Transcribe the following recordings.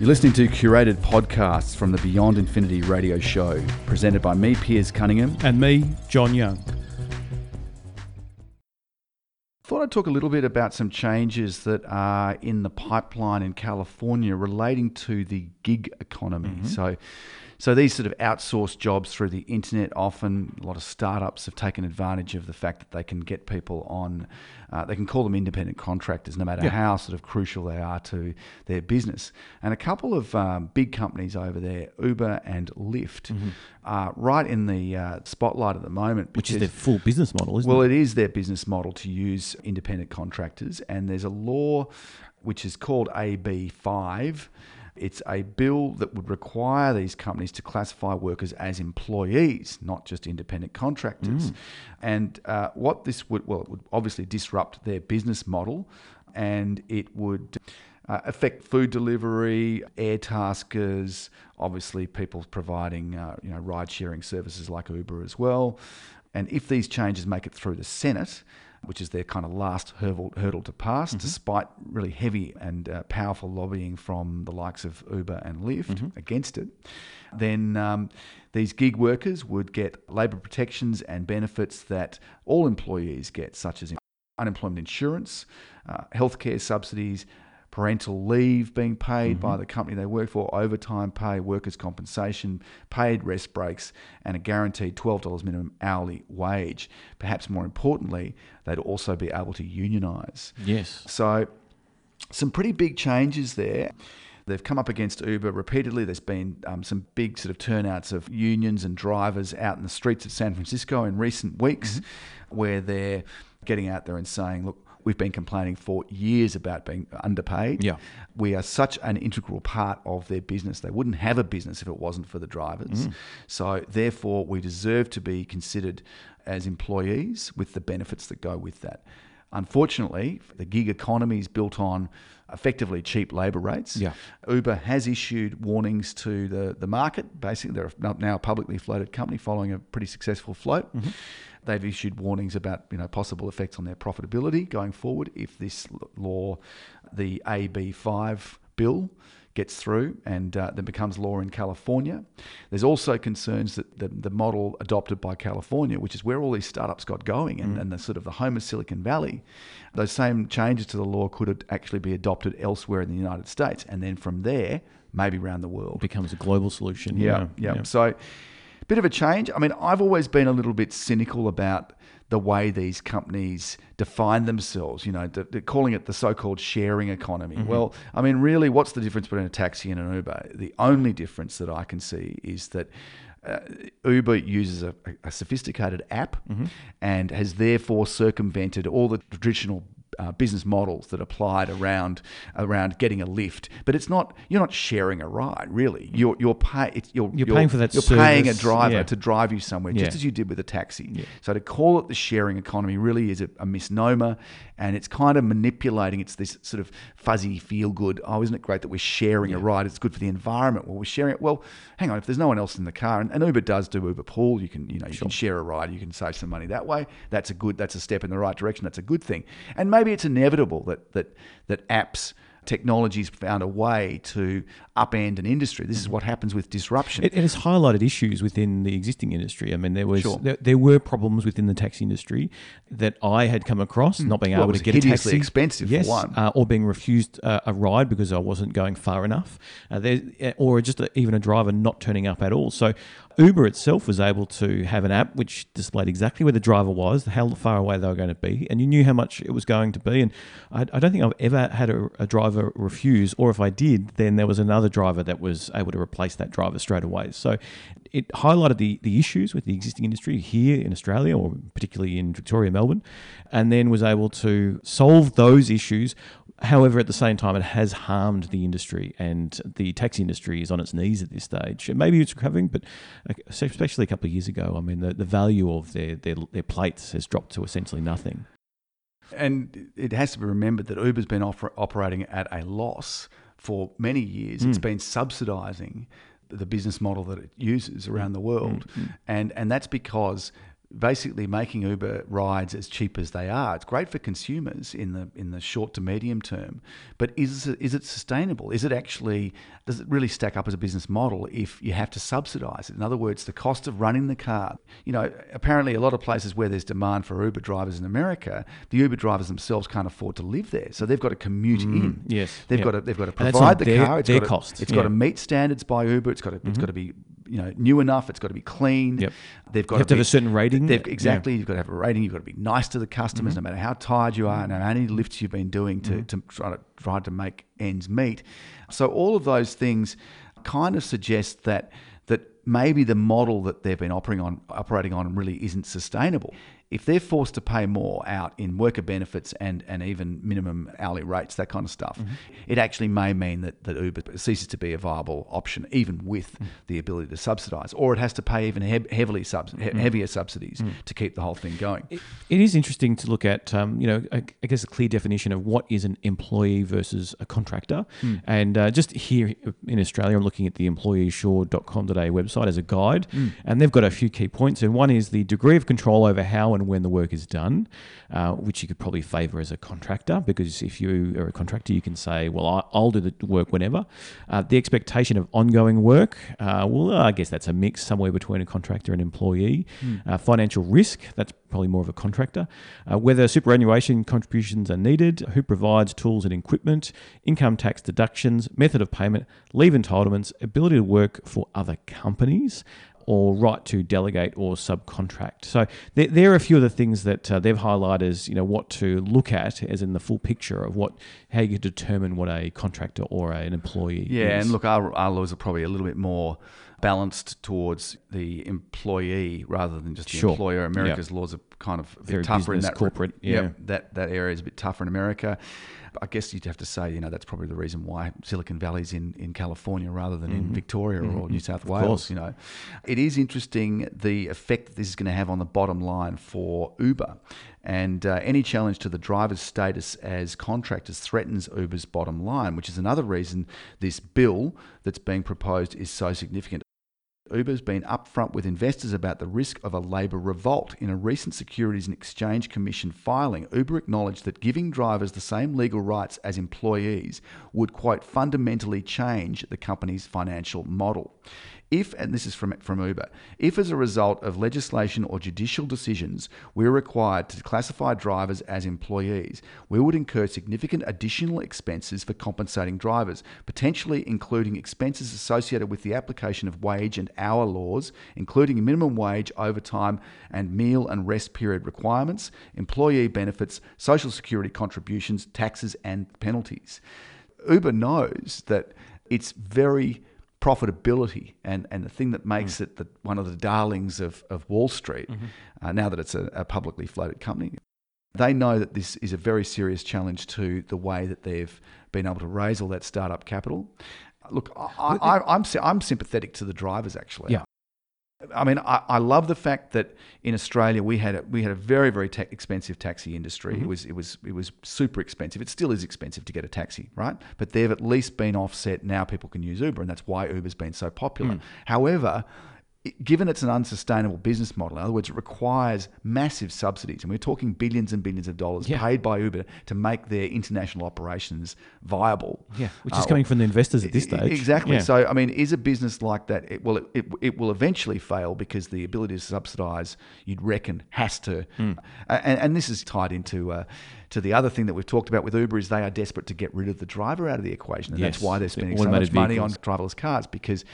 You're listening to curated podcasts from the Beyond Infinity radio show, presented by me, Piers Cunningham. And me, John Young. Thought I'd talk a little bit about some changes that are in the pipeline in California relating to the gig economy. Mm-hmm. So, so these sort of outsourced jobs through the internet, often a lot of startups have taken advantage of the fact that they can get people on, uh, they can call them independent contractors, no matter yeah. how sort of crucial they are to their business. And a couple of um, big companies over there, Uber and Lyft, mm-hmm. are right in the uh, spotlight at the moment. Which is their full business model, isn't well, it? Well, it is their business model to use independent contractors, and there's a law which is called AB5 it's a bill that would require these companies to classify workers as employees, not just independent contractors. Mm. And uh, what this would, well, it would obviously disrupt their business model and it would. Uh, affect food delivery, Airtaskers, obviously people providing uh, you know ride sharing services like Uber as well. And if these changes make it through the Senate, which is their kind of last hurdle, hurdle to pass, mm-hmm. despite really heavy and uh, powerful lobbying from the likes of Uber and Lyft mm-hmm. against it, then um, these gig workers would get labour protections and benefits that all employees get, such as unemployment insurance, uh, healthcare subsidies, parental leave being paid mm-hmm. by the company they work for, overtime pay, workers' compensation, paid rest breaks, and a guaranteed $12 minimum hourly wage. Perhaps more importantly, they'd also be able to unionise. Yes. So, some pretty big changes there. They've come up against Uber repeatedly. There's been um, some big sort of turnouts of unions and drivers out in the streets of San Francisco in recent weeks mm-hmm. where they're getting out there and saying, look, We've been complaining for years about being underpaid. Yeah. We are such an integral part of their business. They wouldn't have a business if it wasn't for the drivers. Mm. So, therefore, we deserve to be considered as employees with the benefits that go with that. Unfortunately, the gig economy is built on effectively cheap labour rates. Yeah. Uber has issued warnings to the, the market. Basically, they're now a publicly floated company following a pretty successful float. Mm-hmm. They've issued warnings about you know possible effects on their profitability going forward if this law, the AB5 bill, gets through and uh, then becomes law in California. There's also concerns that the, the model adopted by California, which is where all these startups got going and, mm. and the sort of the home of Silicon Valley, those same changes to the law could actually be adopted elsewhere in the United States. And then from there, maybe around the world. It becomes a global solution. Yeah, yeah. yeah. So bit of a change. I mean, I've always been a little bit cynical about the way these companies define themselves. You know, they're calling it the so-called sharing economy. Mm-hmm. Well, I mean, really, what's the difference between a taxi and an Uber? The only difference that I can see is that. Uh, Uber uses a, a sophisticated app mm-hmm. and has therefore circumvented all the traditional uh, business models that applied around around getting a lift. But it's not you're not sharing a ride really. You're you're pay, you're, you're, you're, paying for that. You're service. paying a driver yeah. to drive you somewhere, just yeah. as you did with a taxi. Yeah. So to call it the sharing economy really is a, a, misnomer, and it's kind of manipulating. It's this sort of fuzzy feel good. Oh, isn't it great that we're sharing a ride? It's good for the environment. Well, we're sharing it. Well, hang on. If there's no one else in the car, and, and Uber does do Uber Pool, you can you know you sure. can share a ride. You can save some money that way. That's a good. That's a step in the right direction. That's a good thing. And maybe it's inevitable that that that apps technology's found a way to upend an industry. This is what happens with disruption. It, it has highlighted issues within the existing industry. I mean, there was sure. there, there, were problems within the taxi industry that I had come across, mm. not being well, able to get a taxi, expensive yes, uh, or being refused uh, a ride because I wasn't going far enough, uh, there, uh, or just a, even a driver not turning up at all. So Uber itself was able to have an app which displayed exactly where the driver was, how far away they were going to be, and you knew how much it was going to be. And I, I don't think I've ever had a, a, driver refuse, or if I did, then there was another driver that was able to replace that driver straight away. So it highlighted the, the issues with the existing industry here in Australia, or particularly in Victoria, Melbourne, and then was able to solve those issues However, at the same time, it has harmed the industry, and the taxi industry is on its knees at this stage. Maybe it's recovering, but uh, especially a couple of years ago, I mean, the, the value of their, their, their plates has dropped to essentially nothing. And it has to be remembered that Uber's been oper- operating at a loss for many years. Mm. It's been subsidising the business model that it uses around the world, mm. and and that's because basically making Uber rides as cheap as they are. It's great for consumers in the in the short to medium term, but is is it sustainable? Is it actually does it really stack up as a business model if you have to subsidize it? In other words, the cost of running the car. You know, apparently a lot of places where there's demand for Uber drivers in America, the Uber drivers themselves can't afford to live there, so they've got to commute mm, in. yes, they've yeah. got to they've got to provide the their- car. It's their got to, cost, It's yeah. got to meet standards by Uber. It's got to it's mm-hmm. got to be you know new enough. It's got to be clean. Yep. They've got You have to be, have a certain rating. They've, Yeah. exactly. You've got to have a rating. You've got to be nice to the customers, Mm-hmm. no matter how tired you are, no matter how many lifts you've been doing to, to try to try to make ends meet. So all of those things kind of suggest that that maybe the model that they've been operating on operating on really isn't sustainable. If they're forced to pay more out in worker benefits and, and even minimum hourly rates, that kind of stuff, Mm-hmm. it actually may mean that, that Uber ceases to be a viable option, even with Mm. the ability to subsidise, or it has to pay even he- heavily subs- he- heavier subsidies to keep the whole thing going. Mm. It is interesting to look at, um, you know, I, I guess a clear definition of what is an employee versus a contractor. Hmm. And uh, just here in Australia, I'm looking at the employsure.com.au website as a guide, and they've got a few key points. And one is the degree of control over how and when the work is done, uh, which you could probably favour as a contractor, because if you are a contractor, you can say, well, I'll do the work whenever. Uh, the expectation of ongoing work, uh, well, I guess that's a mix somewhere between a contractor and employee. Uh, financial risk, that's probably more of a contractor. Uh, whether superannuation contributions are needed, who provides tools and equipment, income tax deductions, method of payment, leave entitlements, ability to work for other companies. Or right to delegate or subcontract. So there, there are a few of the things that uh, they've highlighted as you know what to look at, as in the full picture of what how you determine what a contractor or an employee. Yeah, is. and look, our, our laws are probably a little bit more balanced towards the employee rather than just the Sure. employer. America's laws are kind of a bit Very tougher in that corporate, Yep, yeah. that that area is a bit tougher in America. I guess you'd have to say, you know, that's probably the reason why Silicon Valley's in, in California rather than in Victoria or New South Wales. Mm-hmm. course. You know, it is interesting the effect that this is going to have on the bottom line for Uber, and uh, any challenge to the driver's status as contractors threatens Uber's bottom line, which is another reason this bill that's being proposed is so significant. Uber's been upfront with investors about the risk of a labour revolt. In a recent Securities and Exchange Commission filing, Uber acknowledged that giving drivers the same legal rights as employees would, quote, fundamentally change the company's financial model. If, and this is from, from Uber, if as a result of legislation or judicial decisions we're required to classify drivers as employees, we would incur significant additional expenses for compensating drivers, potentially including expenses associated with the application of wage and hour laws, including minimum wage, overtime, and meal and rest period requirements, employee benefits, social security contributions, taxes, and penalties. Uber knows that it's very profitability and, and the thing that makes it the, one of the darlings of, of Wall Street, uh, now that it's a, a publicly floated company, they know that this is a very serious challenge to the way that they've been able to raise all that startup capital. Look, I, I, I'm, I'm sympathetic to the drivers actually. Yeah. I mean, I, I love the fact that in Australia we had a, we had a very very ta- expensive taxi industry. Mm-hmm. It was it was it was super expensive. It still is expensive to get a taxi, right? But they've at least been offset. Now people can use Uber, and that's why Uber's been so popular. Mm. However. Given it's an unsustainable business model, in other words, it requires massive subsidies, and we're talking billions and billions of dollars Yeah. paid by Uber to make their international operations viable. yeah, which is Uh, coming from the investors at this stage. Exactly. Yeah. So, I mean, is a business like that? It, well, it, it, it will eventually fail because the ability to subsidise, you'd reckon, has to. Uh, and, and this is tied into uh, to the other thing that we've talked about with Uber is they are desperate to get rid of the driver out of the equation, and Yes, that's why they're the spending so much automated money on driverless cars because.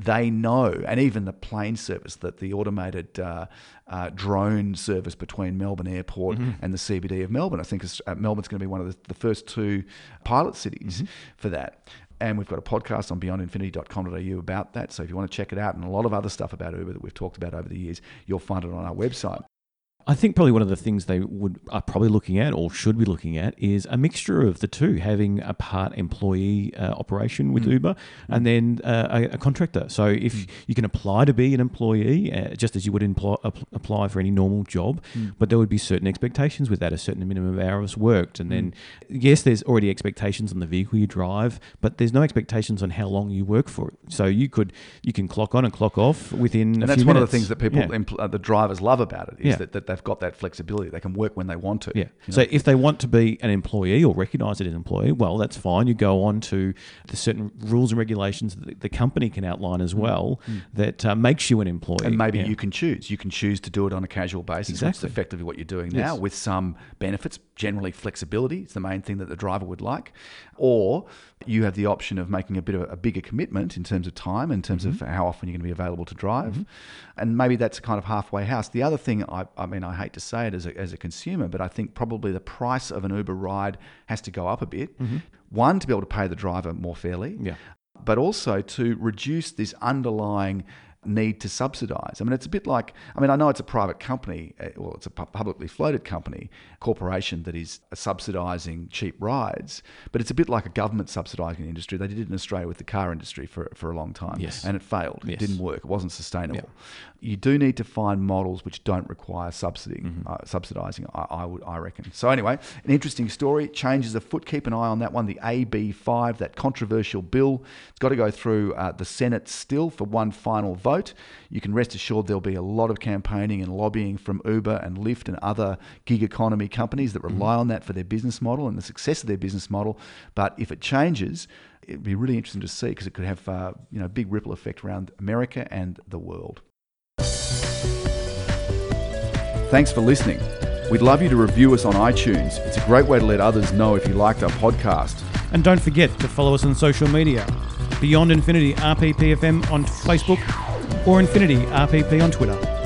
They know, and even the plane service, that the automated uh, uh, drone service between Melbourne Airport Mm-hmm. and the CBD of Melbourne. I think uh, Melbourne's going to be one of the, the first two pilot cities Mm-hmm. for that. And we've got a podcast on beyondinfinity.com.au about that. So if you want to check it out and a lot of other stuff about Uber that we've talked about over the years, you'll find it on our website. I think probably one of the things they would are probably looking at or should be looking at is a mixture of the two, having a part employee uh, operation with Uber and then uh, a, a contractor. So if you can apply to be an employee, uh, just as you would impl- apply for any normal job, but there would be certain expectations with that, a certain minimum of hours worked, and then yes, there's already expectations on the vehicle you drive, but there's no expectations on how long you work for it. So you could you can clock on and clock off within a And that's few one minutes. of the things that people, Yeah. empl- uh, the drivers love about it, is Yeah. that, that they've got that flexibility. They can work when they want to. Yeah. you So if they want to be an employee or recognise it as an employee, well, that's fine. You go on to the certain rules and regulations that the company can outline as well that uh, makes you an employee. Mm. and maybe Yeah. you can choose. You can choose to do it on a casual basis, which Exactly. effectively what you're doing now, Yes. with some benefits. Generally, flexibility is the main thing that the driver would like, or you have the option of making a bit of a bigger commitment in terms of time, in terms Mm-hmm. of how often you're going to be available to drive, and maybe that's a kind of halfway house. The other thing, I, I mean, I hate to say it as a, as a consumer, but I think probably the price of an Uber ride has to go up a bit. One, to be able to pay the driver more fairly, Mm-hmm. Yeah. but also to reduce this underlying need to subsidise. I mean, it's a bit like I mean, I know it's a private company, uh, well, it's a publicly floated company, corporation that is subsidising cheap rides, but it's a bit like a government subsidising the industry. They did it in Australia with the car industry for, for a long time, Yes. and it failed. Yes. It didn't work. It wasn't sustainable. You do need to find models which don't require subsidy, Mm-hmm. uh, subsidising. I, I would, I reckon. So anyway, an interesting story. Changes afoot. Keep an eye on that one. The AB5, that controversial bill, it's got to go through uh, the Senate still for one final vote. You can rest assured there'll be a lot of campaigning and lobbying from Uber and Lyft and other gig economy companies that rely on that for their business model and the success of their business model. But if it changes, it'd be really interesting to see because it could have uh, you know big ripple effect around America and the world. Thanks for listening. We'd love you to review us on iTunes. It's a great way to let others know if you liked our podcast. And don't forget to follow us on social media Beyond Infinity RPPFM on Facebook or Infinity RPP on Twitter.